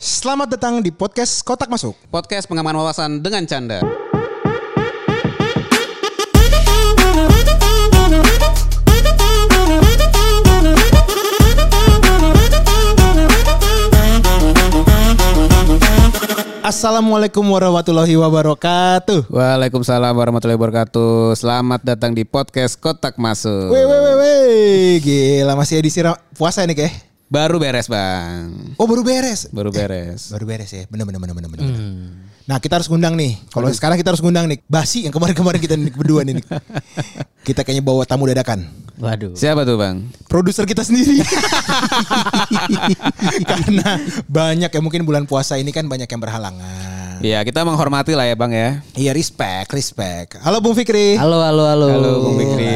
Selamat datang di podcast Kotak Masuk. Podcast pengaman wawasan dengan canda. Assalamualaikum warahmatullahi wabarakatuh. Waalaikumsalam warahmatullahi wabarakatuh. Selamat datang di podcast Kotak Masuk. Weh. Gila, masih edisi puasa nih, keh. Baru beres bang. Oh, baru beres. Baru beres. Baru beres ya. Bener, bener, bener, bener, bener. Nah, kita harus ngundang nih. Kalau sekarang kita harus ngundang nih. Basi yang kemarin-kemarin kita nih berdua nih. kita kayaknya bawa tamu dadakan. Waduh. Siapa tuh bang? Produser kita sendiri. Karena banyak ya mungkin bulan puasa ini kan banyak yang berhalangan. Ya kita menghormati lah ya bang ya. Iya, respect, respect. Halo Bung Fikri. Halo, halo, halo. Halo Bung Fikri.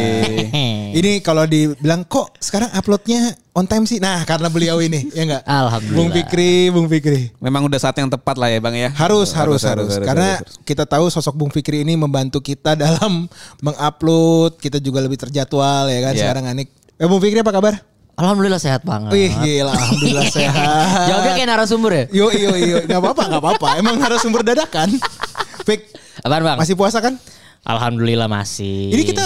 Ini kalau dibilang kok sekarang uploadnya on time sih. Nah, karena beliau ini, ya enggak? Alhamdulillah. Bung Fikri, Bung Fikri. Memang udah saat yang tepat lah ya bang ya. Harus, harus, harus. Karena harus. kita tahu sosok Bung Fikri ini membantu kita dalam mengupload, kita juga lebih terjadwal ya kan Iya. sekarang Anik. Eh Bung Fikri apa kabar? Alhamdulillah sehat banget. Wih, gila, alhamdulillah sehat. Jawabnya kayak narasumber ya? Yo, yo, yo, nggak apa-apa, nggak apa-apa. Emang harus sumber dadakan. Fik, Apaan bang? masih puasa kan? Alhamdulillah masih. Ini kita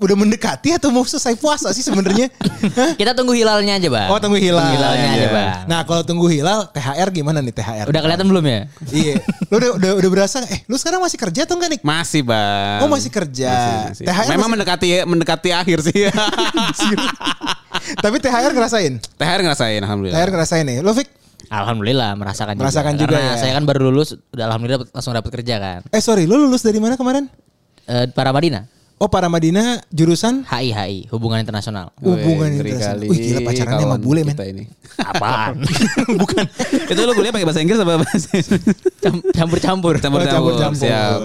udah mendekati atau mau selesai puasa sih sebenarnya? Kita tunggu hilalnya aja bang. Oh tunggu hilal. Tunggu hilalnya aja Iya. bang. Nah kalau tunggu hilal THR gimana nih THR? Udah kelihatan belum ya? Iya. Lu udah, udah udah berasa? Eh lu sekarang masih kerja atau enggak nih? Masih bang. Oh masih kerja. Masih, masih. THR Memang masih- mendekati mendekati akhir sih. Tapi THR ngerasain. THR ngerasain alhamdulillah. THR ngerasain nih. Lu Fik? Alhamdulillah merasakan, Merasakan juga. juga Karena ya? saya kan baru lulus, udah alhamdulillah langsung dapat kerja kan. Eh sorry, lu lulus dari mana kemarin? Eh, para Madinah, Oh Paramadina jurusan HI HI, hubungan internasional. hubungan internasional. Wih gila pacarannya sama kawan bule men. ini. Apaan? Bukan. Itu lu kuliah pakai bahasa Inggris apa bahasa Cam- Campur-campur. Oh, Campur-campur. Siap.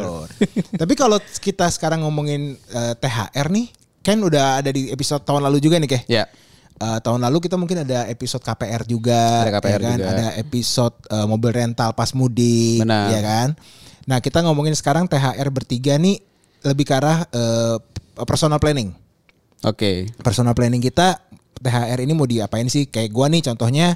Tapi kalau kita sekarang ngomongin eh, THR nih, kan udah ada di episode tahun lalu juga nih Keh. Ya. Eh, tahun lalu kita mungkin ada episode KPR juga, Ada KPR ya kan? juga. Ada episode eh, mobil rental pas mudik, Benar. ya kan? Nah kita ngomongin sekarang THR bertiga nih lebih ke arah eh, personal planning. Oke. Personal planning kita THR ini mau diapain sih? Kayak gua nih contohnya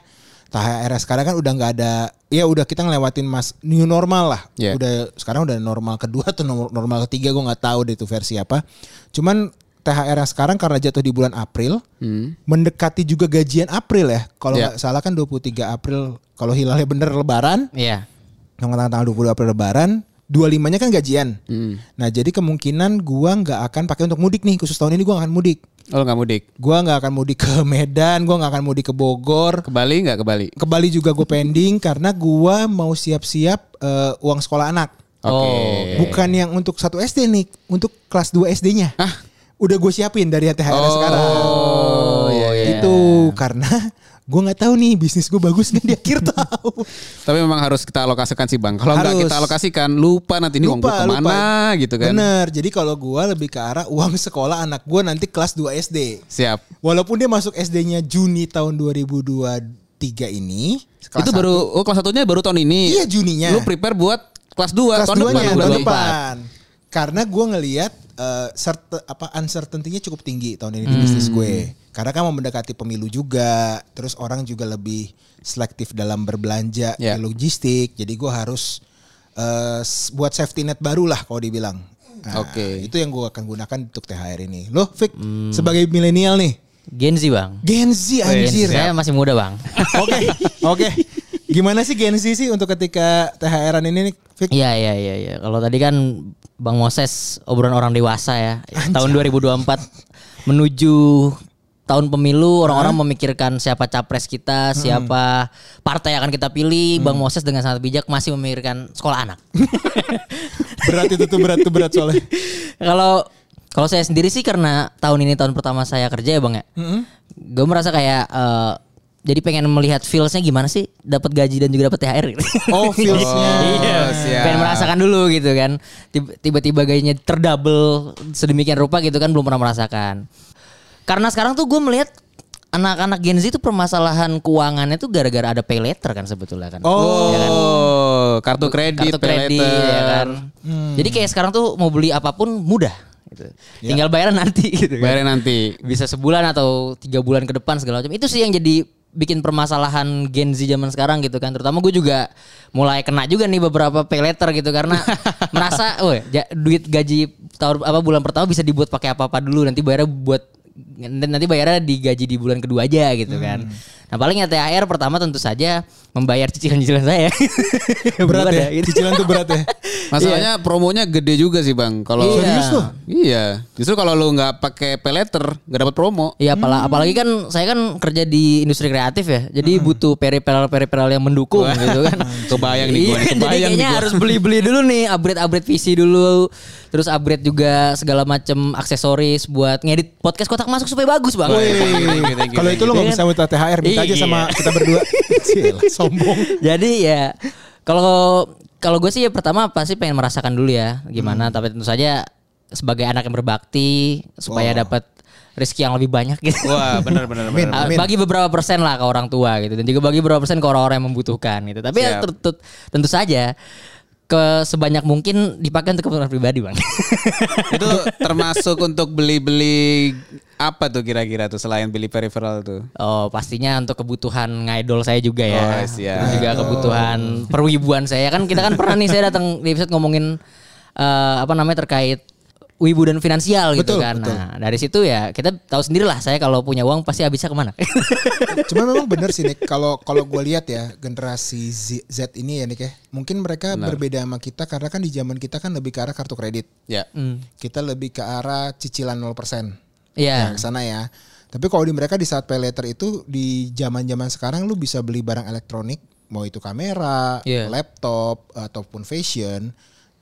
THR sekarang kan udah nggak ada, ya udah kita ngelewatin mas new normal lah. Yeah. Udah sekarang udah normal kedua atau normal, ketiga gua nggak tahu deh itu versi apa. Cuman THR yang sekarang karena jatuh di bulan April, Hmm. mendekati juga gajian April ya. Kalau nggak salah kan 23 April kalau hilalnya bener lebaran, Iya. tanggal tanggal 20 April lebaran, 25-nya kan gajian. Hmm. Nah, jadi kemungkinan gua nggak akan pakai untuk mudik nih, khusus tahun ini gua nggak akan mudik. Oh nggak mudik. Gua nggak akan mudik ke Medan, gua nggak akan mudik ke Bogor. Ke Bali nggak ke Bali? Ke Bali juga gue pending karena gua mau siap-siap eh, uang sekolah anak. Oke. Oh. Bukan yang untuk satu SD nih, untuk kelas 2 SD-nya. Ah. Udah gue siapin dari THR sekarang. Oh, iya, iya. Itu karena gue nggak tahu nih bisnis gue bagus nggak di akhir tahun. Tapi memang harus kita alokasikan sih bang. Kalau nggak kita alokasikan, lupa nanti ini uang gua ke mana gitu kan. Bener. Jadi kalau gue lebih ke arah uang sekolah anak gue nanti kelas 2 SD. Siap. Walaupun dia masuk SD-nya Juni tahun 2023 ini. kelas itu baru oh kelas satunya baru tahun ini. Iya, Juninya. Lu prepare buat kelas 2 kelas tahun 2 depan. tahun depan. Karena gue ngelihat eh, cert- apa uncertainty-nya cukup tinggi tahun ini di Hmm. bisnis gue. Karena kan mau mendekati pemilu juga, terus orang juga lebih selektif dalam berbelanja Ya. di logistik. Jadi gue harus eh, s- buat safety net baru lah kalau dibilang. Nah, Oke. Itu yang gue akan gunakan untuk THR ini. Loh, Fik, Hmm. sebagai milenial nih, Gen Z bang. Gen Z anjir. Saya masih muda bang. Oke, oke. Gimana sih Gen Z sih untuk ketika THR-an ini nih, Fik? Iya iya iya iya. Kalau tadi kan Bang Moses obrolan orang dewasa ya. Tahun 2024 menuju tahun pemilu orang-orang memikirkan siapa capres kita, siapa partai yang akan kita pilih. Bang Moses dengan sangat bijak masih memikirkan sekolah anak. Berat itu tuh berat tuh berat soalnya. Kalau kalau saya sendiri sih karena tahun ini tahun pertama saya kerja ya Bang ya. Gue merasa kayak eh, jadi pengen melihat feelsnya gimana sih dapat gaji dan juga dapat THR gitu. Oh, feelsnya. iya. siap. Pengen merasakan dulu gitu kan. Tib- Tiba-tiba gajinya terdouble sedemikian rupa gitu kan belum pernah merasakan. Karena sekarang tuh gue melihat anak-anak Gen Z itu permasalahan keuangannya tuh gara-gara ada pay letter kan sebetulnya kan. Oh. Ya kan? Oh, kartu kredit, kartu kredit ya kan. Jadi kayak sekarang tuh mau beli apa pun mudah gitu. Tinggal bayaran nanti gitu kan. Bayarnya nanti. Bisa sebulan atau tiga bulan ke depan segala macam. Itu sih yang jadi bikin permasalahan Gen Z zaman sekarang gitu kan. Terutama gue juga mulai kena juga nih beberapa pay letter gitu karena merasa, oh duit gaji tahun apa bulan pertama bisa dibuat pakai apa-apa dulu nanti bayarnya buat nanti bayarnya digaji di bulan kedua aja gitu kan. Nah paling ya THR pertama tentu saja membayar cicilan-cicilan saya. berat ya. ada, gitu. Cicilan tuh berat ya. Masalahnya promonya gede juga sih bang. Kalau Iya. Serius tuh? Iya. Justru kalau lu nggak pakai pay letter nggak dapat promo. Iya apalagi, apalagi kan saya kan kerja di industri kreatif ya. Jadi butuh peripheral-peripheral yang mendukung gitu kan. Kebayang nih gue. Iya, jadi Kebayang nih kayaknya gua. harus beli-beli dulu nih, upgrade-upgrade PC dulu, terus upgrade juga segala macam aksesoris buat ngedit podcast kotak masuk supaya bagus you, Kalau itu lo nggak bisa minta THR, minta aja Iya. sama kita berdua. Cila, sombong. Jadi ya kalau kalau gue sih ya pertama pasti pengen merasakan dulu ya gimana, tapi tentu saja sebagai anak yang berbakti supaya dapat rezeki yang lebih banyak gitu. Wah benar benar benar. Ah, bagi beberapa persen lah ke orang tua gitu dan juga bagi beberapa persen ke orang-orang yang membutuhkan gitu. Tapi ya Siap. ter- tentu saja ke sebanyak mungkin dipakai untuk keperluan pribadi bang. itu termasuk untuk beli-beli apa tuh kira-kira tuh selain beli peripheral tuh? oh pastinya untuk kebutuhan ngaidol saya juga ya. Oh, siap. Terus juga kebutuhan perwibuan saya kan kita kan pernah nih saya datang di episode ngomongin eh, apa namanya terkait wibu dan finansial gitu Betul, kan. betul. Nah dari situ ya kita tahu sendiri lah saya kalau punya uang pasti habisnya ke mana. Cuma memang bener sih Nick, kalau kalau gue lihat ya generasi Z, Z ini ya Nick ya, mungkin mereka berbeda sama kita karena kan di zaman kita kan lebih ke arah kartu kredit. Ya. Hmm. Kita lebih ke arah cicilan 0%. Iya. Nah, ke sana ya. Tapi kalau di mereka di saat pay letter itu di zaman-zaman sekarang lu bisa beli barang elektronik, mau itu kamera, Iya. laptop ataupun fashion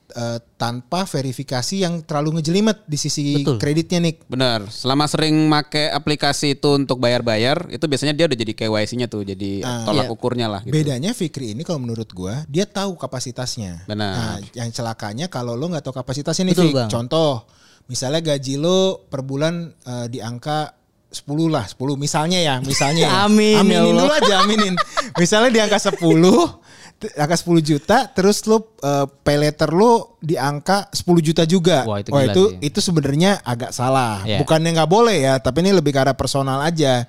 eh, tanpa verifikasi yang terlalu ngejelimet di sisi Betul. kreditnya Nick. Benar. Selama sering make aplikasi itu untuk bayar-bayar, itu biasanya dia udah jadi KYC-nya tuh, jadi Ah. tolak Iya. ukurnya lah. Gitu. Bedanya Fikri ini kalau menurut gua dia tahu kapasitasnya. Benar. Nah, yang celakanya kalau lo nggak tahu kapasitasnya nih Betul, Fik. Bang. Contoh, misalnya gaji lo per bulan eh, di angka 10 lah, 10 misalnya ya, misalnya. ya. Amin, ya Aminin Allah. dulu aja, aminin. misalnya di angka 10 t- angka 10 juta terus lo eh, pay letter lo di angka 10 juta juga. Wah, itu oh, gila itu sih. itu sebenarnya agak salah. Iya. Bukannya nggak boleh ya, tapi ini lebih ke arah personal aja.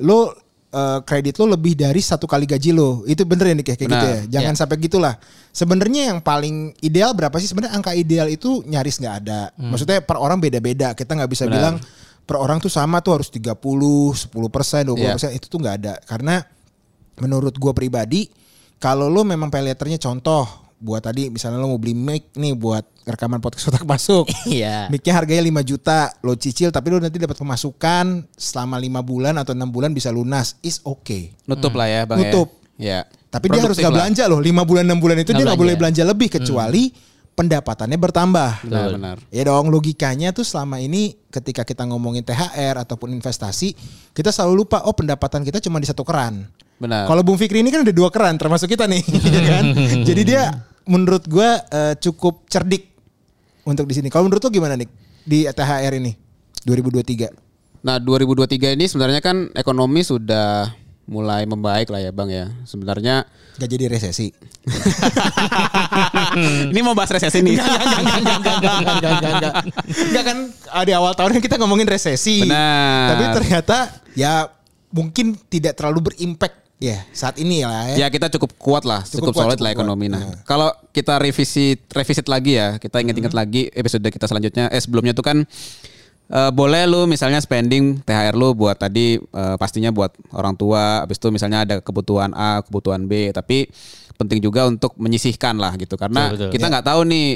Lo eh, kredit lo lebih dari satu kali gaji lo. Itu bener ya nih kayak kayak gitu ya. Jangan Iya. sampai gitulah. Sebenarnya yang paling ideal berapa sih? Sebenarnya angka ideal itu nyaris nggak ada. Maksudnya per orang beda-beda. Kita nggak bisa Benar. bilang per orang tuh sama tuh harus 30, 10 persen, 20 Iya. persen. Itu tuh nggak ada. Karena menurut gue pribadi, kalau lo memang pay letternya contoh buat tadi misalnya lo mau beli mic nih buat rekaman podcast kotak masuk. Iya. Mic-nya harganya 5 juta, lo cicil tapi lo nanti dapat pemasukan selama lima bulan atau enam bulan bisa lunas. Is okay. Nutup lah ya, Bang. ya. Nutup. Ya. Tapi dia harus nggak lah. belanja loh. 5 bulan 6 bulan itu Nggak dia nggak boleh belanja. lebih kecuali pendapatannya bertambah. Benar, benar. Ya dong logikanya tuh selama ini ketika kita ngomongin THR ataupun investasi kita selalu lupa oh pendapatan kita cuma di satu keran. Benar. Kalau Bung Fikri ini kan ada dua keran termasuk kita nih, ya kan? Jadi dia menurut gua eh, cukup cerdik untuk di sini. Kalau menurut lo gimana nih di THR ini 2023? Nah, 2023 ini sebenarnya kan ekonomi sudah mulai membaik lah ya, Bang ya. Sebenarnya Gak jadi resesi. ini mau bahas resesi nih. Enggak kan di awal tahun kita ngomongin resesi. Benar. Tapi ternyata ya mungkin tidak terlalu berimpact ya saat ini lah ya. Ya kita cukup kuat lah, Cukup cukup, kuat, solid cukup lah kuat. ekonomi. Nah, Nah. kalau kita revisit revisit lagi ya, kita ingat-ingat Hmm. lagi episode kita selanjutnya. Eh sebelumnya tuh kan eh, boleh lu misalnya spending THR lu buat tadi eh, pastinya buat orang tua, habis itu misalnya ada kebutuhan A, kebutuhan B, tapi penting juga untuk menyisihkan lah gitu karena Betul, betul. kita nggak tahu nih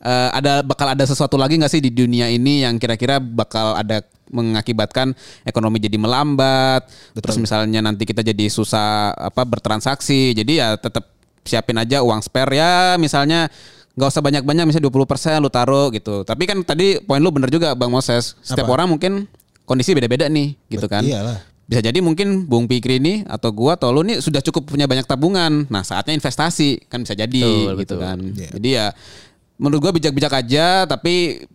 eh, ada bakal ada sesuatu lagi nggak sih di dunia ini yang kira-kira bakal ada mengakibatkan ekonomi jadi melambat terus misalnya nanti kita jadi susah apa bertransaksi jadi ya tetap siapin aja uang spare ya misalnya nggak usah banyak-banyak misalnya 20% lu taruh gitu tapi kan tadi poin lu bener juga Bang Moses setiap Apa? orang mungkin kondisi beda-beda nih gitu kan iyalah. bisa jadi mungkin Bung Pikri ini atau gua atau lu nih sudah cukup punya banyak tabungan. Nah, saatnya investasi kan bisa jadi Betul, gitu betul. kan. Iya. Jadi ya menurut gua bijak-bijak aja tapi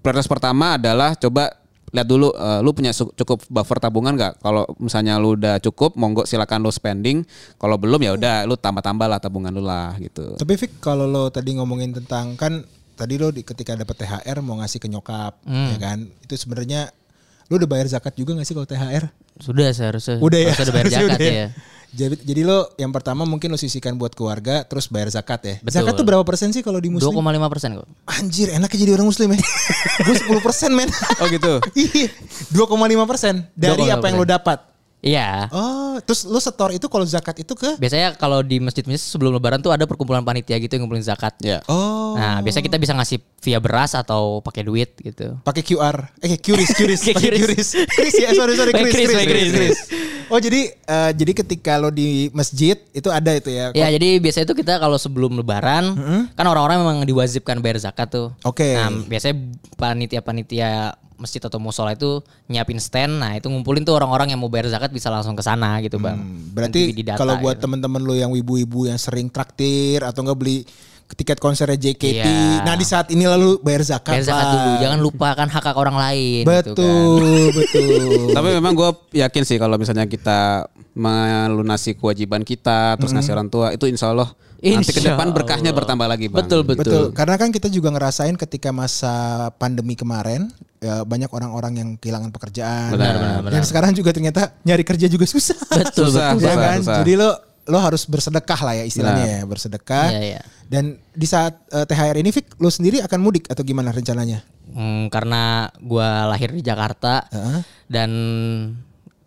prioritas pertama adalah coba lihat dulu eh, lu punya cukup buffer tabungan nggak? Kalau misalnya lu udah cukup, monggo silakan lu spending. Kalau belum ya udah lu tambah-tambah lah tabungan lu lah gitu. Tapi Fik kalau lo tadi ngomongin tentang kan tadi lo di, ketika dapat THR mau ngasih ke nyokap Hmm. ya kan itu sebenarnya Lu udah bayar zakat juga gak sih kalau THR? Sudah seharusnya. Udah ya. Udah bayar zakat udah ya. Jadi, jadi lo yang pertama mungkin lo sisihkan buat keluarga terus bayar zakat ya. Betul. Zakat tuh berapa persen sih kalau di muslim? 2,5 persen kok. Anjir enaknya jadi orang muslim ya. Gue 10 persen men. Oh gitu. Iya 2,5 persen dari 2,5%. apa yang lo dapat. Iya. Oh terus lo setor itu kalau zakat itu ke? Biasanya kalau di masjid-masjid sebelum lebaran tuh ada perkumpulan panitia gitu yang ngumpulin zakat. Ya. Oh Nah, biasanya kita bisa ngasih via beras atau pakai duit gitu. pakai QR. Eh QRIS QRIS Pakai QRIS. QRIS. Ya sorry sorry pakai Kris, Kris. Kris. Oh jadi eh, jadi ketika lo di masjid itu ada itu ya? Ya, jadi biasanya itu kita kalau sebelum lebaran kan orang-orang memang diwajibkan bayar zakat tuh. Oke. Nah, biasanya panitia-panitia masjid atau musola itu nyiapin stand. Nah, itu ngumpulin tuh orang-orang yang mau bayar zakat bisa langsung ke sana gitu, Bang. Hmm, Berarti didata kalau buat gitu. temen-temen lo yang wibu-wibu yang sering traktir atau enggak beli tiket konsernya JKT. Iya. Nah di saat ini lalu bayar zakat. bayar zakat dulu, jangan lupakan hak hak orang lain gitu kan. Betul, betul. Tapi memang gue yakin sih kalau misalnya kita melunasi kewajiban kita terus ngasih orang tua itu insya Allah nanti ke Insya depan berkahnya Allah. bertambah lagi bang. Betul, betul. Betul, karena kan kita juga ngerasain ketika masa pandemi kemarin ya banyak orang-orang yang kehilangan pekerjaan. Benar, benar, Dan sekarang juga ternyata nyari kerja juga susah. Betul, Susah, betul. ya susah, kan? susah. Jadi lo lo harus bersedekah lah ya istilahnya Benar. ya, bersedekah. Iya, iya. Dan di saat eh, THR ini Fik, lo sendiri akan mudik atau gimana rencananya? Hmm, karena gua lahir di Jakarta Heeh. dan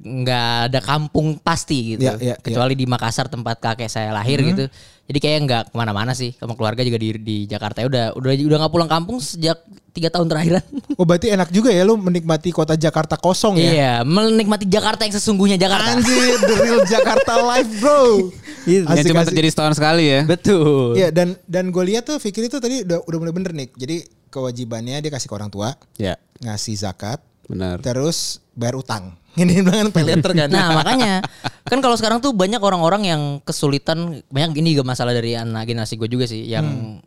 nggak ada kampung pasti gitu Iya, iya, kecuali di Makassar tempat kakek saya lahir gitu jadi kayak nggak ke mana-mana sih sama keluarga juga di di Jakarta ya udah udah udah nggak pulang kampung sejak tiga tahun terakhiran Oh berarti enak juga ya lo menikmati kota Jakarta kosong ya? iya menikmati Jakarta yang sesungguhnya Jakarta Anjir, the real Jakarta life bro. Gitu. Yang cuma terjadi setahun sekali ya. betul Iya dan dan gue lihat tuh Fikri itu tadi udah udah mulai bener nih. Jadi kewajibannya dia kasih ke orang tua, Ya ngasih zakat, benar. terus bayar utang. Ini banget pay letter kan. Nah makanya kan kalau sekarang tuh banyak orang-orang yang kesulitan banyak ini juga masalah dari anak generasi gue juga sih yang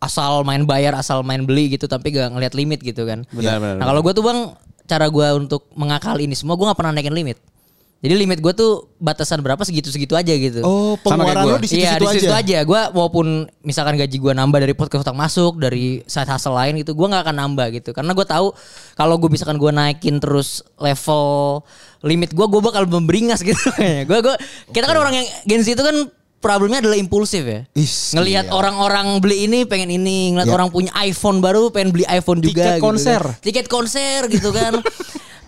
asal main bayar asal main beli gitu tapi gak ngeliat limit gitu kan. Benar, benar, Nah kalau gue tuh bang cara gue untuk mengakali ini semua gue nggak pernah naikin limit. Jadi limit gue tuh batasan berapa segitu-segitu aja gitu. oh pengeluaran gua. lo di Iya situ-situ di situ aja. aja. Gue walaupun misalkan gaji gue nambah dari podcast utang masuk dari side hustle lain gitu, gue nggak akan nambah gitu. Karena gue tahu kalau gue misalkan gue naikin terus level limit gue, gue bakal memberingas gitu. gue gue kita kan orang yang Gen Z itu kan problemnya adalah impulsif ya. Is, Ngelihat gila. orang-orang beli ini pengen ini, ngeliat Ya. orang punya iPhone baru pengen beli iPhone Tiket juga. gitu konser. kan. Tiket konser gitu kan.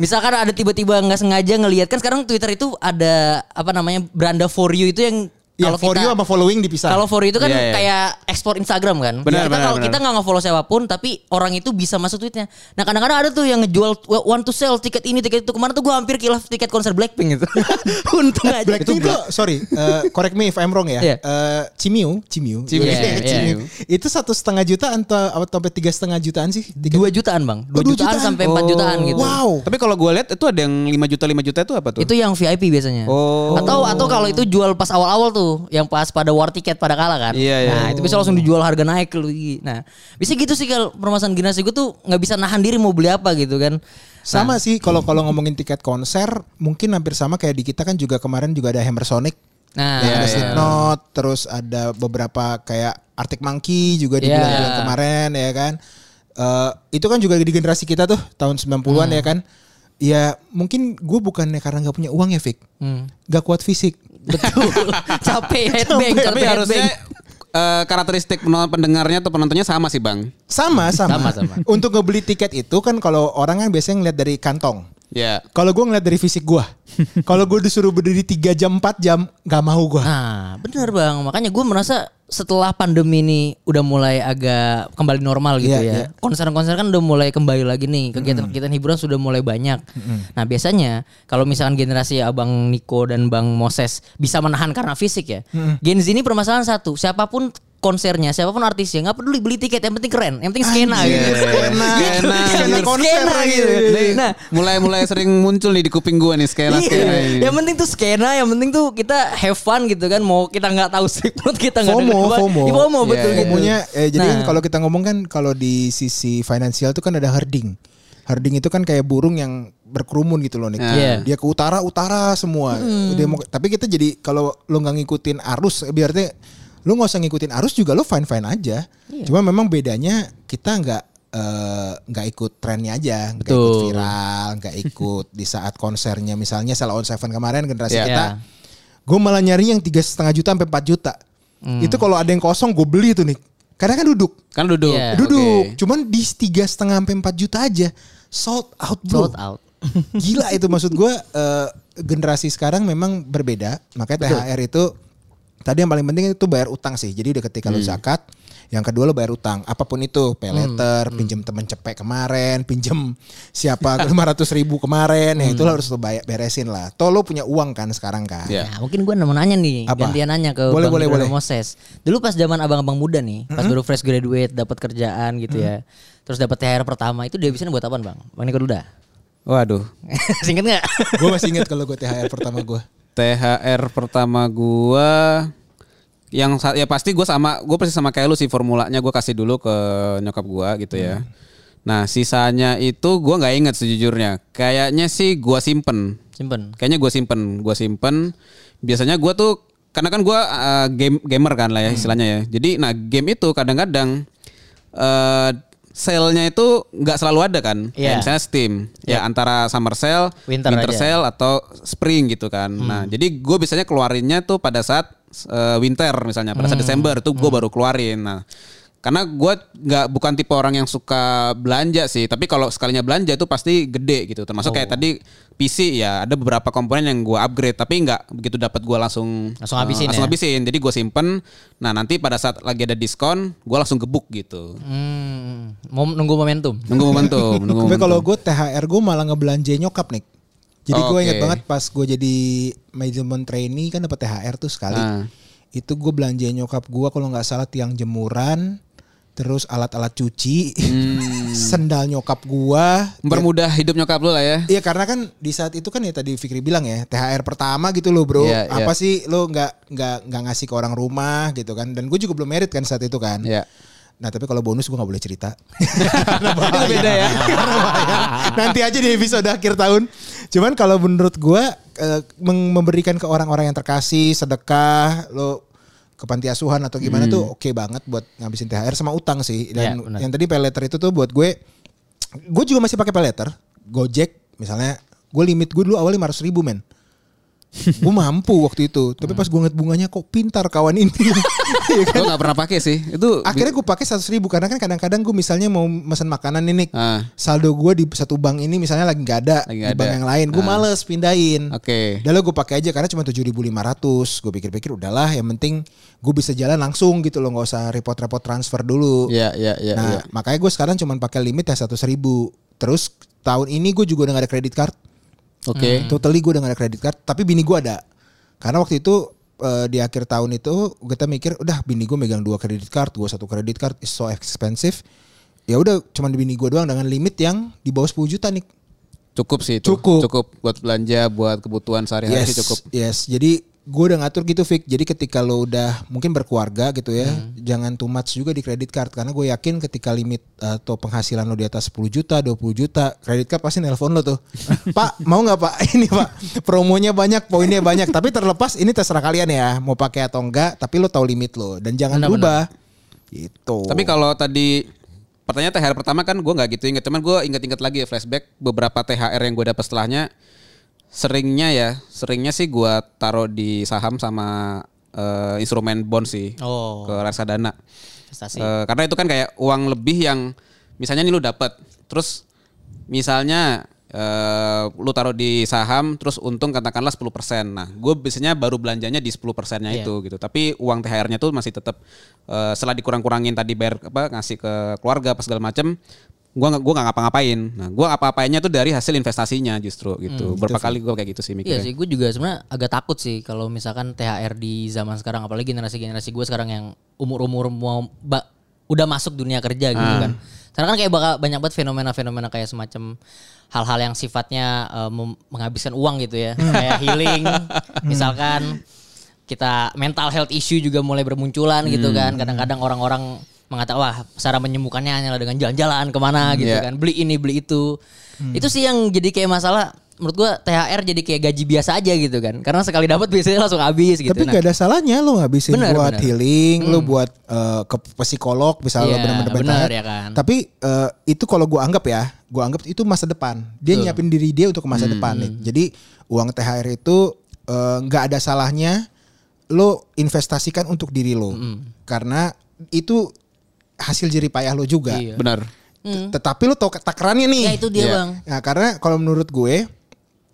Misalkan ada tiba-tiba nggak sengaja ngelihat kan sekarang Twitter itu ada apa namanya beranda for you itu yang Ya, kalau for kita you sama following dipisah. kalau for you itu kan Iya, iya. kayak ekspor Instagram kan. Benar, kita kalau kita nggak nge-follow siapa pun tapi orang itu bisa masuk tweetnya. Nah kadang-kadang ada tuh yang ngejual want to sell tiket ini tiket itu kemarin tuh gue hampir kilaf tiket konser Blackpink gitu. Untung aja. Blackpink itu, sorry, uh, correct me if I'm wrong ya. Iya. Uh, Cimiu, Cimiu, Cimiu. Iya, Iya, Cimiu. Itu satu setengah juta atau atau sampai tiga setengah jutaan sih? Tiga- Dua jutaan bang, dua Oh, dua jutaan, jutaan. sampai empat jutaan gitu. Wow. Tapi kalau gue lihat itu ada yang 5 juta 5 juta itu apa tuh? Itu yang VIP biasanya. Oh. Atau atau kalau itu jual pas awal-awal tuh, yang pas pada war tiket pada kalah kan. Iya, iya. Nah, itu bisa langsung dijual harga naik lu. Nah, bisa gitu sih kalau permasalahan generasi gue tuh nggak bisa nahan diri mau beli apa gitu kan. Sama sih kalau kalau ngomongin tiket konser mungkin hampir sama kayak di kita kan juga kemarin juga ada Hammer Sonic. Nah, Iya, ada iya. Slipknot, terus ada beberapa kayak Arctic Monkey juga di Iya. bulan-bulan kemarin ya kan. Eh, itu kan juga di generasi kita tuh tahun 90-an Hmm. ya kan. Ya mungkin gue bukannya karena nggak punya uang ya Fik. Hmm. Gak kuat fisik. Betul. capek headbang, Tapi capek harusnya headbang. eh, karakteristik penonton pendengarnya atau penontonnya sama sih bang. Sama sama. Sama, sama. Untuk ngebeli tiket itu kan kalau orang kan biasanya ngeliat dari kantong. Ya. Kalau gue ngeliat dari fisik gue. kalau gue disuruh berdiri 3 jam 4 jam nggak mau gue. Nah, benar bang. Makanya gue merasa setelah pandemi ini udah mulai agak kembali normal gitu Iya, ya. iya. Konser-konser kan udah mulai kembali lagi nih. Kegiatan-kegiatan hiburan sudah mulai banyak. Nah biasanya kalau misalkan generasi abang Niko dan bang Moses bisa menahan karena fisik ya. Gen Z ini permasalahan satu. Siapa pun konsernya, siapa pun artisnya nggak peduli beli tiket. Yang penting keren, yang penting skena Anjir, gitu. skena. Skena. Skena konser. Skena gitu. Nah, mulai mulai sering muncul nih di kuping gue nih skena skena Iya. ini. Yang penting tuh skena, yang penting tuh kita have fun gitu kan. Mau kita nggak tahu Slipknot, kita nggak FOMO, apa. FOMO. FOMO betul Iya, gitu. Fomonya, eh, jadi Nah. kalau kita ngomong kan kalau di sisi finansial tuh kan ada herding. Herding itu kan kayak burung yang berkerumun gitu loh nih. Iya. Dia ke utara utara semua. Dia mau, tapi kita jadi kalau lo nggak ngikutin arus, eh, lo nggak usah ngikutin arus juga lo fine fine aja. Iya. Cuma memang bedanya kita nggak eh, nggak ikut trennya aja, nggak Betul. ikut viral, nggak ikut di saat konsernya misalnya Salah on Seven kemarin generasi Iya. kita, Iya. gue malah nyari yang tiga setengah juta sampai 4 juta. Hmm. Itu kalau ada yang kosong gue beli tuh nih. Karena kan duduk, Kan duduk. Iya. duduk. Oke. Cuman di tiga setengah sampai 4 juta aja sold out bro. Sold out. Gila itu maksud gue eh, generasi sekarang memang berbeda. Makanya THR itu tadi yang paling penting itu bayar utang sih. Jadi udah ketika lu Hmm. zakat, yang kedua lu bayar utang. Apa pun itu, pay letter, Hmm. pinjem temen cepek kemarin, pinjem siapa 500 ribu kemarin, ya itu lo harus lu bayar, beresin lah. Toh lu punya uang kan sekarang kan. Iya. Nah, mungkin gue mau nanya nih, Apa? gantian nanya ke Boleh, Bang boleh, boleh. Moses. Dulu pas zaman abang-abang muda nih, pas baru fresh graduate, dapat kerjaan gitu ya. Terus dapat THR pertama itu dia bisa buat apa, Bang? Bang Niko Duda. Waduh. Singkat nggak? gue masih inget kalau gue THR pertama gue. THR pertama gua yang ya pasti gue sama gue pasti sama kayak lu sih formulanya gue kasih dulu ke nyokap gua gitu ya. Nah sisanya itu gua nggak inget sejujurnya. Kayaknya sih gua simpen. Simpen. Kayaknya gue simpen, gue simpen. Biasanya gua tuh karena kan gua uh, game gamer kan lah ya istilahnya ya. Jadi nah game itu kadang-kadang eh sale-nya itu nggak selalu ada kan. Iya. Kayak misalnya Steam, ya antara summer sale, Winter aja. sale atau spring gitu kan. Nah, jadi gue biasanya keluarinnya tuh pada saat eh, winter misalnya, pada saat Desember tuh gue baru keluarin. Nah, karena gue nggak bukan tipe orang yang suka belanja sih, tapi kalau sekalinya belanja itu pasti gede gitu. Termasuk kayak tadi PC ya, ada beberapa komponen yang gue upgrade, tapi nggak begitu dapat gue langsung Langsung eh, habisin langsung ya? habisin. Jadi gue simpen. Nah, nanti pada saat lagi ada diskon, gue langsung gebuk gitu. Hmm, mau nunggu momentum. Nunggu momentum, nunggu Tapi kalau gue THR gue malah ngebelanja nyokap nih. Jadi gue Oke. inget banget pas gue jadi management trainee kan dapat THR tuh sekali. Ah. Itu gue belanja nyokap gue kalau nggak salah tiang jemuran, terus alat-alat cuci, Hmm. sendal nyokap gue. mempermudah hidup nyokap lu lah ya. Iya karena kan di saat itu kan ya tadi Fikri bilang ya THR pertama gitu loh bro. Iya, Apa iya. sih lo nggak nggak nggak ngasih ke orang rumah gitu kan? Dan gue juga belum merit kan saat itu kan. Ya. Nah tapi kalau bonus gue nggak boleh cerita. Itu beda ya. Bahaya. Nanti aja di episode akhir tahun. Cuman kalau menurut gue eh, memberikan ke orang-orang yang terkasih sedekah lo ke panti asuhan atau gimana Hmm. tuh oke banget buat ngabisin THR sama utang sih. Dan Iya, benar. yang tadi pay letter itu tuh buat gue gue juga masih pakai pay letter. Gojek misalnya gue limit gue dulu awalnya 500 ribu men. Gue mampu waktu itu. Tapi pas gue ngeliat bunganya kok pintar kawan ini. Iya kan? Gue gak pernah pakai sih. Itu Akhirnya gue pakai seratus ribu karena kan kadang-kadang gue misalnya mau pesan makanan ini, Ah. saldo gue di satu bank ini misalnya lagi nggak ada Lagi di nggak bank ada. yang lain, gue Ah. males pindahin. Oke. Udah gue pakai aja karena cuma tujuh ribu lima ratus. Gue pikir-pikir udahlah, yang penting gue bisa jalan langsung gitu loh, nggak usah repot-repot transfer dulu. Iya, iya, iya, nah iya. makanya gue sekarang cuma pakai limit ya seratus ribu. Terus tahun ini gue juga udah gak ada kredit card. Oke. Totally gue udah gak ada kredit card, tapi bini gue ada. Karena waktu itu eh, di akhir tahun itu kita mikir, udah bini gue megang dua kredit card, gue satu kredit card is so expensive. Ya udah cuman bini gue doang dengan limit yang di bawah 10 juta nih. Cukup sih itu. Cukup. Cukup buat belanja, buat kebutuhan sehari-hari sih cukup. Yes, jadi gue udah ngatur gitu Fik. Jadi ketika lo udah mungkin berkeluarga gitu ya, Hmm. jangan too much juga di kredit card karena gue yakin ketika limit uh, atau penghasilan lo di atas 10 juta, 20 juta, kredit card pasti nelpon lo tuh. Pak, mau nggak Pak? Ini Pak, promonya banyak, poinnya banyak. Tapi terlepas ini terserah kalian ya, mau pakai atau enggak, tapi lo tahu limit lo dan jangan Benar, berubah. Gitu. Tapi kalau tadi pertanyaan THR pertama kan gue nggak gitu inget, cuman gue inget-inget lagi ya flashback beberapa THR yang gue dapat setelahnya seringnya ya, seringnya sih gue taruh di saham sama eh, instrumen bond sih Oh. ke reksadana. Investasi. Eh, karena itu kan kayak uang lebih yang misalnya nih lu dapat, terus misalnya eh, lu taruh di saham, terus untung katakanlah 10%. Nah, gue biasanya baru belanjanya di 10%-nya Iya. itu gitu. Tapi uang THR-nya tuh masih tetap eh, setelah dikurang-kurangin tadi bayar apa ngasih ke keluarga apa segala macem gua nggak gua nggak ngapa-ngapain. Nah, gua ngapa-ngapainnya tuh dari hasil investasinya justru gitu. Berapa kali gua kayak gitu sih Iya mikirnya. sih, gue juga sebenarnya agak takut sih kalau misalkan THR di zaman sekarang, apalagi generasi-generasi gue sekarang yang umur-umur mau ba- udah masuk dunia kerja gitu kan. Karena kan kayak bakal banyak banget fenomena-fenomena kayak semacam hal-hal yang sifatnya mem- menghabiskan uang gitu ya, kayak healing, misalkan kita mental health issue juga mulai bermunculan gitu kan. Kadang-kadang orang-orang mengatakan wah cara menyembuhkannya hanyalah dengan jalan-jalan ke mana gitu Iya. kan, beli ini beli itu. Itu sih yang jadi kayak masalah menurut gua THR jadi kayak gaji biasa aja gitu kan. Karena sekali dapat biasanya langsung habis gitu. Tapi Nah, gak ada salahnya lo ngabisin Benar, buat benar. healing, lo buat eh, ke psikolog misalnya lo Iya, benar. ya kan. Tapi eh, itu kalau gua anggap ya, gua anggap itu masa depan. Dia nyiapin diri dia untuk ke masa depan nih. Jadi uang THR itu eh, nggak ada salahnya lo investasikan untuk diri lo. Karena itu hasil jerih payah lo juga. Iya. Benar. T- Tetapi lo tau takarannya nih. ya itu dia, Iya. Bang. Nah, karena kalau menurut gue,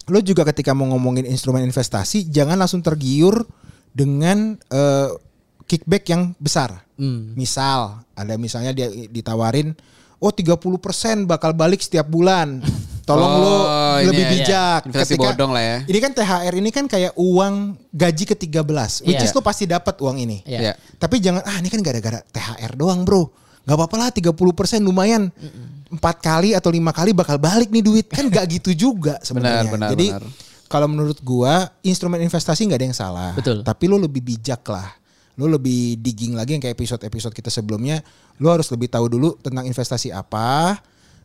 lo juga ketika mau ngomongin instrumen investasi, jangan langsung tergiur dengan eh, kickback yang besar. Hmm. Misal, ada misalnya dia ditawarin, oh 30% bakal balik setiap bulan. Tolong lo Oh, ini lebih ya, bijak. Investasi bodong lah ya. Ini kan THR ini kan kayak uang gaji ke-13. Which Iya. is lo pasti dapat uang ini. Iya. Iya. Tapi jangan ah ini kan gara-gara THR doang bro. Gak apa-apa lah 30% lumayan. Empat kali atau lima kali bakal balik nih duit. Kan gak gitu juga sebenarnya. Benar, benar, Jadi benar. kalau menurut gua instrumen investasi nggak ada yang salah. Betul. Tapi lo lebih bijak lah. Lo lebih digging lagi yang kayak episode-episode kita sebelumnya. Lo harus lebih tahu dulu tentang investasi apa.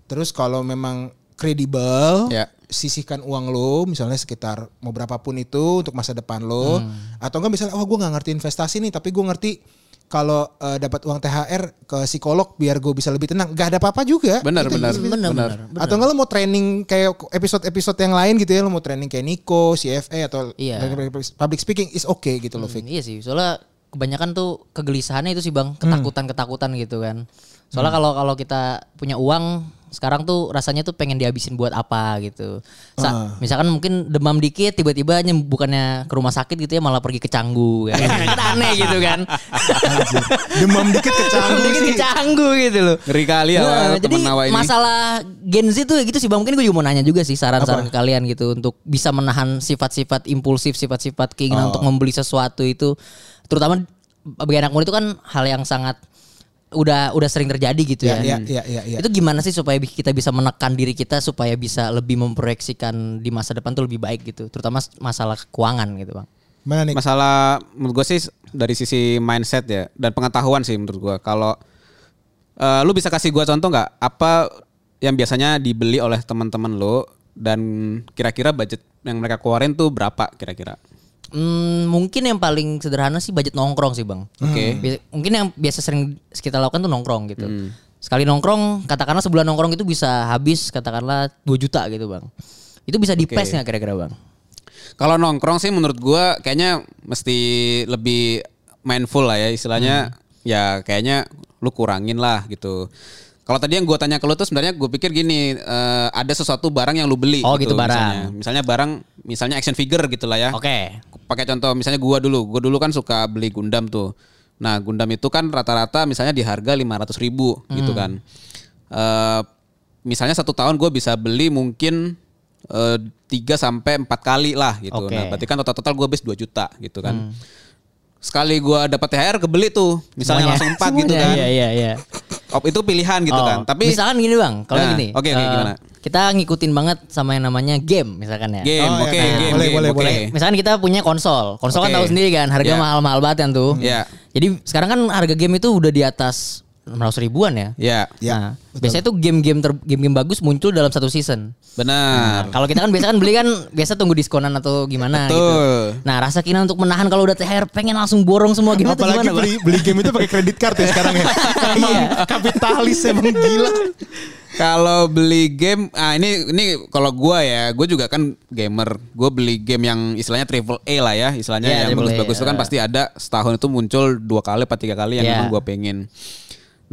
Terus kalau memang kredibel, Ya. sisihkan uang lo misalnya sekitar mau berapapun itu untuk masa depan lo atau enggak misalnya oh gue nggak ngerti investasi nih tapi gue ngerti kalau eh, dapat uang THR ke psikolog biar gue bisa lebih tenang gak ada apa-apa juga Benar, Gitu, benar. gitu. Benar, Benar. atau enggak lo mau training kayak episode-episode yang lain gitu ya lo mau training kayak Nico, CFA atau Iya. public speaking is okay gitu loh Fik. Hmm, iya sih, soalnya kebanyakan tuh kegelisahannya itu sih bang, ketakutan-ketakutan gitu kan. Soalnya kalau kalau kita punya uang sekarang tuh rasanya tuh pengen dihabisin buat apa gitu. Sa- Misalkan mungkin demam dikit tiba-tiba bukannya ke rumah sakit gitu ya malah pergi ke Canggu ya. kan aneh gitu kan. demam dikit kecanggu Demam dikit sih ke Canggu gitu loh. Ngeri kali ya Nah, jadi Nawa ini. masalah Gen Z tuh gitu sih bang mungkin gue juga mau nanya juga sih saran-saran ke kalian gitu untuk bisa menahan sifat-sifat impulsif sifat-sifat keinginan untuk membeli sesuatu itu terutama bagi anak muda itu kan hal yang sangat udah udah sering terjadi gitu ya ya. ya ya ya, ya. Itu gimana sih supaya kita bisa menekan diri kita supaya bisa lebih memproyeksikan di masa depan tuh lebih baik gitu, terutama masalah keuangan gitu bang. mana nih Masalah menurut gue sih dari sisi mindset ya dan pengetahuan sih menurut gue. Kalau eh, lu bisa kasih gue contoh nggak apa yang biasanya dibeli oleh teman-teman lu dan kira-kira budget yang mereka keluarin tuh berapa kira-kira? Hmm, mungkin yang paling sederhana sih budget nongkrong sih bang. Oke. Biasa- mungkin yang biasa sering kita lakukan tuh nongkrong gitu. Sekali nongkrong, katakanlah sebulan nongkrong itu bisa habis katakanlah 2 juta gitu bang. Itu bisa dipes nggak kira-kira bang? Kalau nongkrong sih menurut gua kayaknya mesti lebih mindful lah ya istilahnya ya kayaknya lu kurangin lah gitu. Kalau tadi yang gua tanya ke lu tuh sebenarnya gue pikir gini eh, ada sesuatu barang yang lu beli Oh, gitu, barang. misalnya. Misalnya barang misalnya action figure gitu lah ya. Oke. Pakai contoh misalnya gua dulu, gua dulu kan suka beli Gundam tuh. Nah, Gundam itu kan rata-rata misalnya di harga 500 ribu gitu Hmm. kan. Eh misalnya satu tahun gue bisa beli mungkin eh, tiga sampai empat kali lah gitu. Hmm. Nah, berarti kan total-total gue habis 2 juta gitu kan. Sekali gua dapat THR kebeli tuh, misalnya Semuanya. langsung empat gitu kan. Iya iya iya. Oh, itu pilihan gitu Oh, kan. Tapi misalkan gini bang, kalau Nah, gini. oke, oke, eh, gimana? Kita ngikutin banget sama yang namanya game misalkan ya. game, Oh, oke, iya, game, boleh, game, boleh, oke. boleh. Misalkan kita punya konsol, konsol kan Oke. tahu sendiri kan harga Iya. mahal-mahal banget kan tuh. Iya. Jadi sekarang kan harga game itu udah di atas 600 ribuan ya. Ya, Ya, nah, biasanya tuh game-game ter- game-game bagus muncul dalam satu season. benar. Nah, kalau kita kan biasa kan beli kan biasa tunggu diskonan atau gimana gitu. Betul. Nah, rasa kita untuk menahan kalau udah THR pengen langsung borong semua gimana tuh apalagi gimana, Bang? beli beli game itu pakai kredit card ya sekarang ya emang kapitalis emang gila Kalau beli game, ah ini ini kalau gua ya, gue juga kan gamer. Gue beli game yang istilahnya triple A lah ya, istilahnya Iya, yang bagus-bagus itu kan ya. pasti ada setahun itu muncul dua kali atau tiga kali yang Iya. memang gue pengen.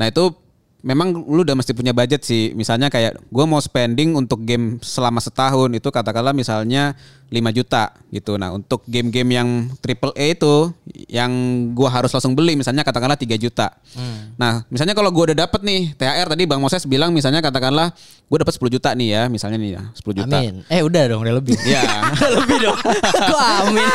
Nah itu memang lu udah mesti punya budget sih. Misalnya kayak gue mau spending untuk game selama setahun itu katakanlah misalnya 5 juta gitu. Nah untuk game-game yang triple A itu yang gua harus langsung beli misalnya katakanlah 3 juta. Hmm. Nah misalnya kalau gua udah dapet nih THR tadi Bang Moses bilang misalnya katakanlah gue dapat 10 juta nih ya misalnya nih ya 10 juta. Amin. Eh udah dong, udah lebih. Ya. udah lebih dong. Kok amin?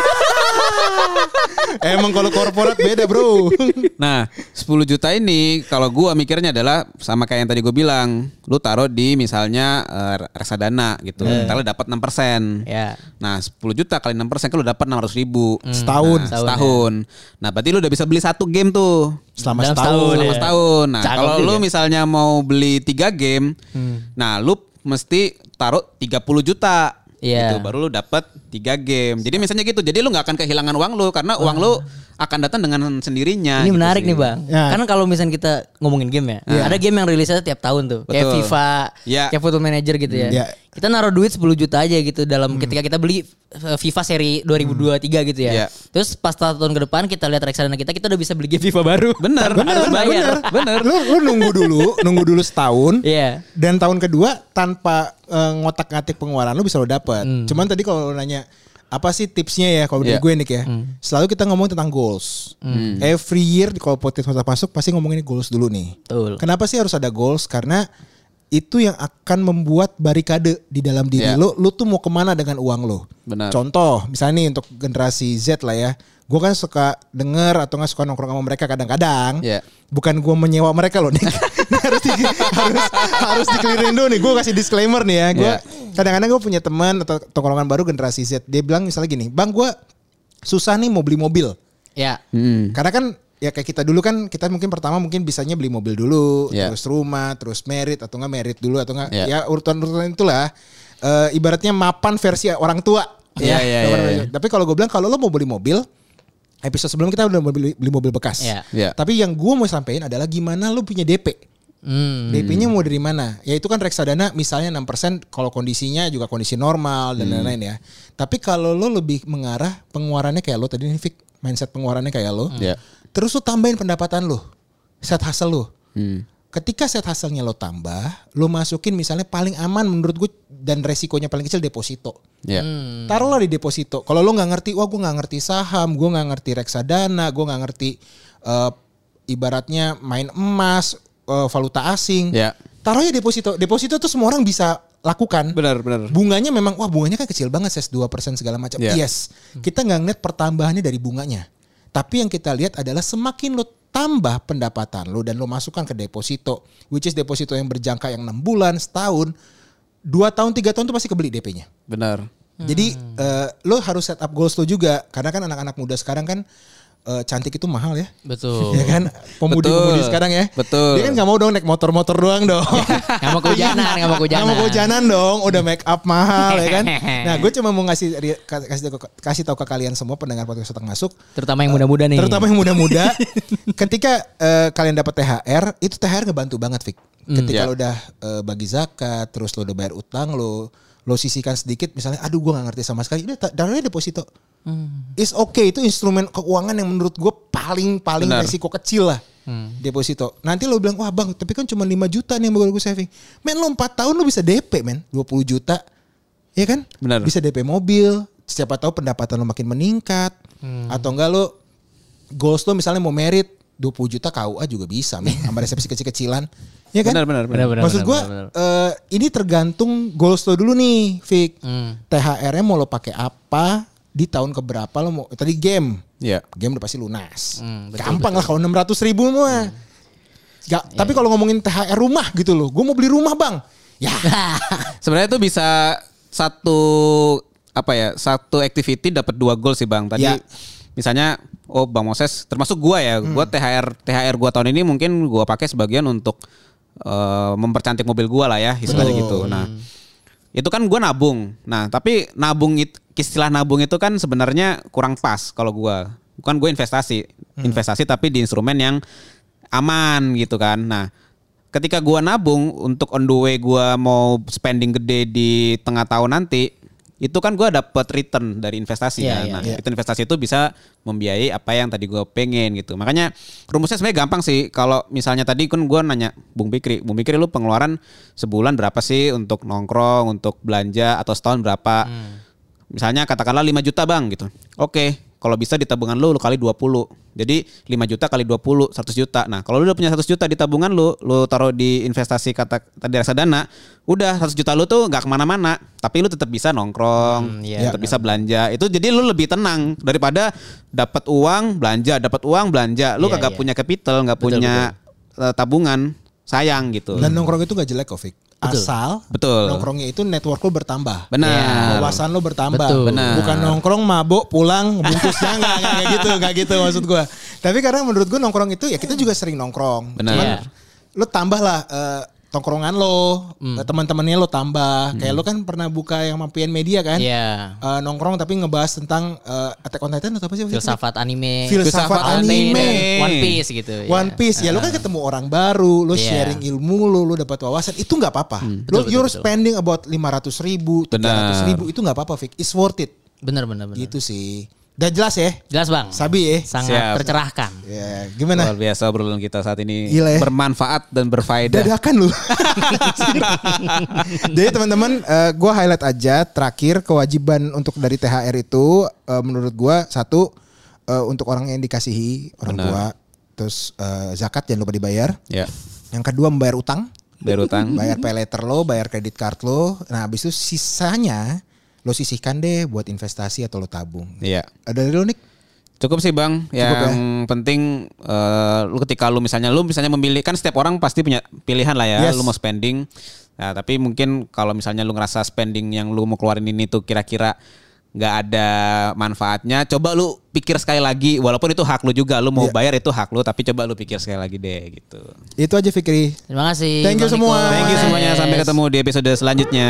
emang kalau korporat beda bro Nah, 10 juta ini kalau gua mikirnya adalah sama kayak yang tadi gue bilang, lu taruh di misalnya eh, reksadana gitu. Ntar lu dapat 6%. Ya. Nah, 10 juta kali 6% kan lu dapat 600 ribu. setahun Nah, setahun. Nah, berarti lu udah bisa beli satu game tuh. selama Dalam setahun setahun, Selama ya. setahun. Nah, kalau lu juga. misalnya mau beli 3 game, nah lu mesti taruh 30 juta. Iya. gitu. baru lu dapat tiga game. Jadi misalnya gitu. Jadi lu nggak akan kehilangan uang lu karena uang lu akan datang dengan sendirinya. Ini gitu menarik sih. nih bang. Ya. Karena kalau misalnya kita ngomongin game ya, ada game yang rilisnya tiap tahun tuh, kayak Betul. FIFA, Ya. kayak Football Manager gitu ya. Ya. Kita naruh duit 10 juta aja gitu dalam ketika kita beli uh, FIFA seri 2023 gitu ya. Ya. Terus pas tahun ke depan kita lihat reksadana kita, kita udah bisa beli game FIFA baru. Bener, harus bener, bayar. bener. Lu, lu nunggu dulu, nunggu dulu setahun. Iya. Dan tahun kedua tanpa eh, ngotak-ngatik pengeluaran lu bisa lo dapat. Cuman tadi kalau lu nanya apa sih tipsnya ya kalau dari Iya. gue nih ya. Selalu kita ngomong tentang goals. Every year di kalau podcast masa masuk pasti ngomongin goals dulu nih. Betul. Kenapa sih harus ada goals? Karena itu yang akan membuat barikade di dalam diri Iya. lo. Lo tuh mau ke mana dengan uang lo? Benar. Contoh, misalnya nih untuk generasi Z lah ya. Gue kan suka denger atau nggak suka nongkrong sama mereka kadang-kadang. Iya. Bukan gue menyewa mereka loh nih. Harus di, harus harus dikelirin dulu nih. Gue kasih disclaimer nih ya. Gue Iya. kadang-kadang gue punya teman atau tongkrongan baru generasi Z. Dia bilang misalnya gini, bang gue susah nih mau beli mobil. Ya. Hmm. Karena kan ya kayak kita dulu kan kita mungkin pertama mungkin bisanya beli mobil dulu, Iya. terus rumah, terus merit atau enggak merit dulu atau enggak Iya. ya urutan-urutan itulah. Eh, ibaratnya mapan versi orang tua. Iya, iya, Orang iya, tua. Tapi kalau gue bilang kalau lo mau beli mobil, episode sebelum kita udah beli, beli mobil bekas. Iya. Iya. Tapi yang gue mau sampaikan adalah gimana lo punya DP. Hmm. DP-nya mau dari mana? Ya itu kan reksadana misalnya 6% kalau kondisinya juga kondisi normal dan lain-lain ya. Tapi kalau lo lebih mengarah pengeluarannya kayak lo tadi nih mindset pengeluarannya kayak lo. Iya. Terus lo tambahin pendapatan lo. Set hustle lo. Hmm. Ketika set hustle-nya lo tambah, lo masukin misalnya paling aman menurut gue dan resikonya paling kecil deposito. Iya. Taruhlah di deposito. Kalau lo nggak ngerti, wah gue nggak ngerti saham, gue nggak ngerti reksadana, gue nggak ngerti eh, ibaratnya main emas, eh, valuta asing. Ya. Taruhnya deposito. Deposito tuh semua orang bisa lakukan. Benar, benar. Bunganya memang wah bunganya kan kecil banget ses 2% segala macam. Ya. Yes. Kita nggak ngeliat pertambahannya dari bunganya. Tapi yang kita lihat adalah semakin lo tambah pendapatan lo dan lo masukkan ke deposito, which is deposito yang berjangka yang enam bulan, setahun, dua tahun, tiga tahun tuh pasti kebeli DP-nya. Benar. Jadi eh, lo harus set up goals lo juga karena kan anak-anak muda sekarang kan eh, cantik itu mahal ya. Betul. Ya kan pemudi-pemudi sekarang ya. Betul. Dia kan nggak mau dong naik motor-motor doang dong. Nggak mau kehujanan, nggak mau kehujanan. Nggak mau kehujanan dong, udah make up mahal ya kan. Nah, gue cuma mau ngasih kasih tahu kasih tahu ke kalian semua pendengar podcast Otak masuk, Terutama yang muda-muda nih. terutama yang muda-muda, ketika eh, kalian dapat THR, itu THR ngebantu banget, Fik. Ketika Ya. lo udah eh, bagi zakat, terus lo udah bayar utang lo, lo sisihkan sedikit, misalnya, aduh gue nggak ngerti sama sekali, udah taruhnya deposito. Is okay itu instrumen keuangan yang menurut gue paling paling Benar. resiko kecil lah. Deposito. Nanti lo bilang, wah bang, tapi kan cuma 5 juta nih yang bakal gue saving. Men lo 4 tahun lo bisa DP men, 20 juta. Ya kan? Benar. Bisa DP mobil. Siapa tahu pendapatan lo makin meningkat. Atau enggak lo goals lo misalnya mau merit 20 juta KUA juga bisa men. Sama resepsi kecil-kecilan. Ya kan? Benar, benar, benar. Benar-benar. Maksud gue eh, ini tergantung goals lo dulu nih, Fik. Hmm. THR-nya mau lo pakai apa? Di tahun keberapa lo mau? Tadi game, Iya. game udah pasti lunas. Hmm, betul, Gampang lah kalau 600 ribu mah. Gak, Iya. Tapi kalau ngomongin THR rumah gitu loh, gue mau beli rumah bang. Ya, Sebenarnya itu bisa satu apa ya satu activity dapat dua goal sih bang. Tadi Ya. misalnya oh bang Moses termasuk gua ya, Hmm. gua THR THR gua tahun ini mungkin gua pakai sebagian untuk eh, mempercantik mobil gua lah ya istilahnya Betul. gitu. Nah itu kan gua nabung. Nah tapi nabung itu istilah nabung itu kan sebenarnya kurang pas kalau gua. Bukan gue investasi, Hmm. investasi tapi di instrumen yang aman gitu kan. Nah ketika gua nabung untuk on the way gua mau spending gede di tengah tahun nanti itu kan gua dapat return dari investasi Iya, kan. iya, nah, return investasi itu bisa membiayai apa yang tadi gua pengen gitu. Makanya rumusnya sebenarnya gampang sih. Kalau misalnya tadi kan gua nanya Bung Bikri, Bung Bikri lu pengeluaran sebulan berapa sih untuk nongkrong, untuk belanja atau setahun berapa? Misalnya katakanlah 5 juta bang gitu. Oke, kalau bisa di tabungan lu, lu kali 20. Jadi 5 juta kali 20, 100 juta. Nah kalau lu udah punya 100 juta di tabungan lu, lu taruh di investasi kata tadi reksadana, udah 100 juta lu tuh nggak ke mana-mana. Tapi lu tetap bisa nongkrong, Hmm, iya, tetap bisa belanja. Itu jadi lu lebih tenang daripada dapat uang belanja, dapat uang belanja. Lu Iya, kagak iya. punya capital, nggak Betul, punya eh, tabungan, sayang gitu. dan nongkrong itu gak jelek kok, Fik. Asal Betul. nongkrongnya itu network lo bertambah. Benar. Wawasan lo bertambah. Betul. Benar. Bukan nongkrong mabuk pulang bungkusnya enggak enggak kayak gitu, enggak gitu maksud gua. Tapi karena menurut gua nongkrong itu ya kita juga sering nongkrong. Benar. Cuman Iya. lo tambah lah eh, tongkrongan lo, teman-temannya lo tambah. Kayak lo kan pernah buka yang mampian media kan? Iya. Eh, nongkrong tapi ngebahas tentang eh, Attack on Titan atau apa sih? Filsafat anime. Filsafat Filsafat anime. anime. One Piece gitu. One Piece ya lo kan ketemu orang baru, lo Iya. sharing ilmu lo, lo dapat wawasan itu nggak apa-apa. lo betul, you're betul. spending about 500 ribu, 300 ribu itu nggak apa-apa, Vic. It's worth it. Bener bener bener. Gitu sih. Udah jelas ya? Jelas bang. Sabi ya? Sangat Siap. tercerahkan. Ya, gimana? Luar biasa obrolan kita saat ini Gila ya. bermanfaat dan berfaedah. Dadakan lu. Jadi teman-teman, eh, gua highlight aja terakhir kewajiban untuk dari THR itu eh, menurut gua satu eh, untuk orang yang dikasihi orang Benar. tua, terus eh, zakat jangan lupa dibayar. Ya, Yang kedua membayar utang, bayar utang. bayar pay letter lo, bayar kredit card lo. Nah, habis itu sisanya lo sisihkan deh buat investasi atau lo tabung. Iya. Ada dari lo Nick? Cukup sih bang. Cukup ya? yang penting eh, lu ketika lu misalnya lu misalnya memilih kan setiap orang pasti punya pilihan lah ya. Yes. Lu mau spending. Nah tapi mungkin kalau misalnya lu ngerasa spending yang lu mau keluarin ini tuh kira-kira nggak ada manfaatnya. Coba lu pikir sekali lagi. Walaupun itu hak lu juga. Lu mau Iya. bayar itu hak lu. Tapi coba lu pikir sekali lagi deh gitu. Itu aja Fikri. Terima kasih. Thank you Bang semua. Thank you semuanya. Sampai ketemu di episode selanjutnya.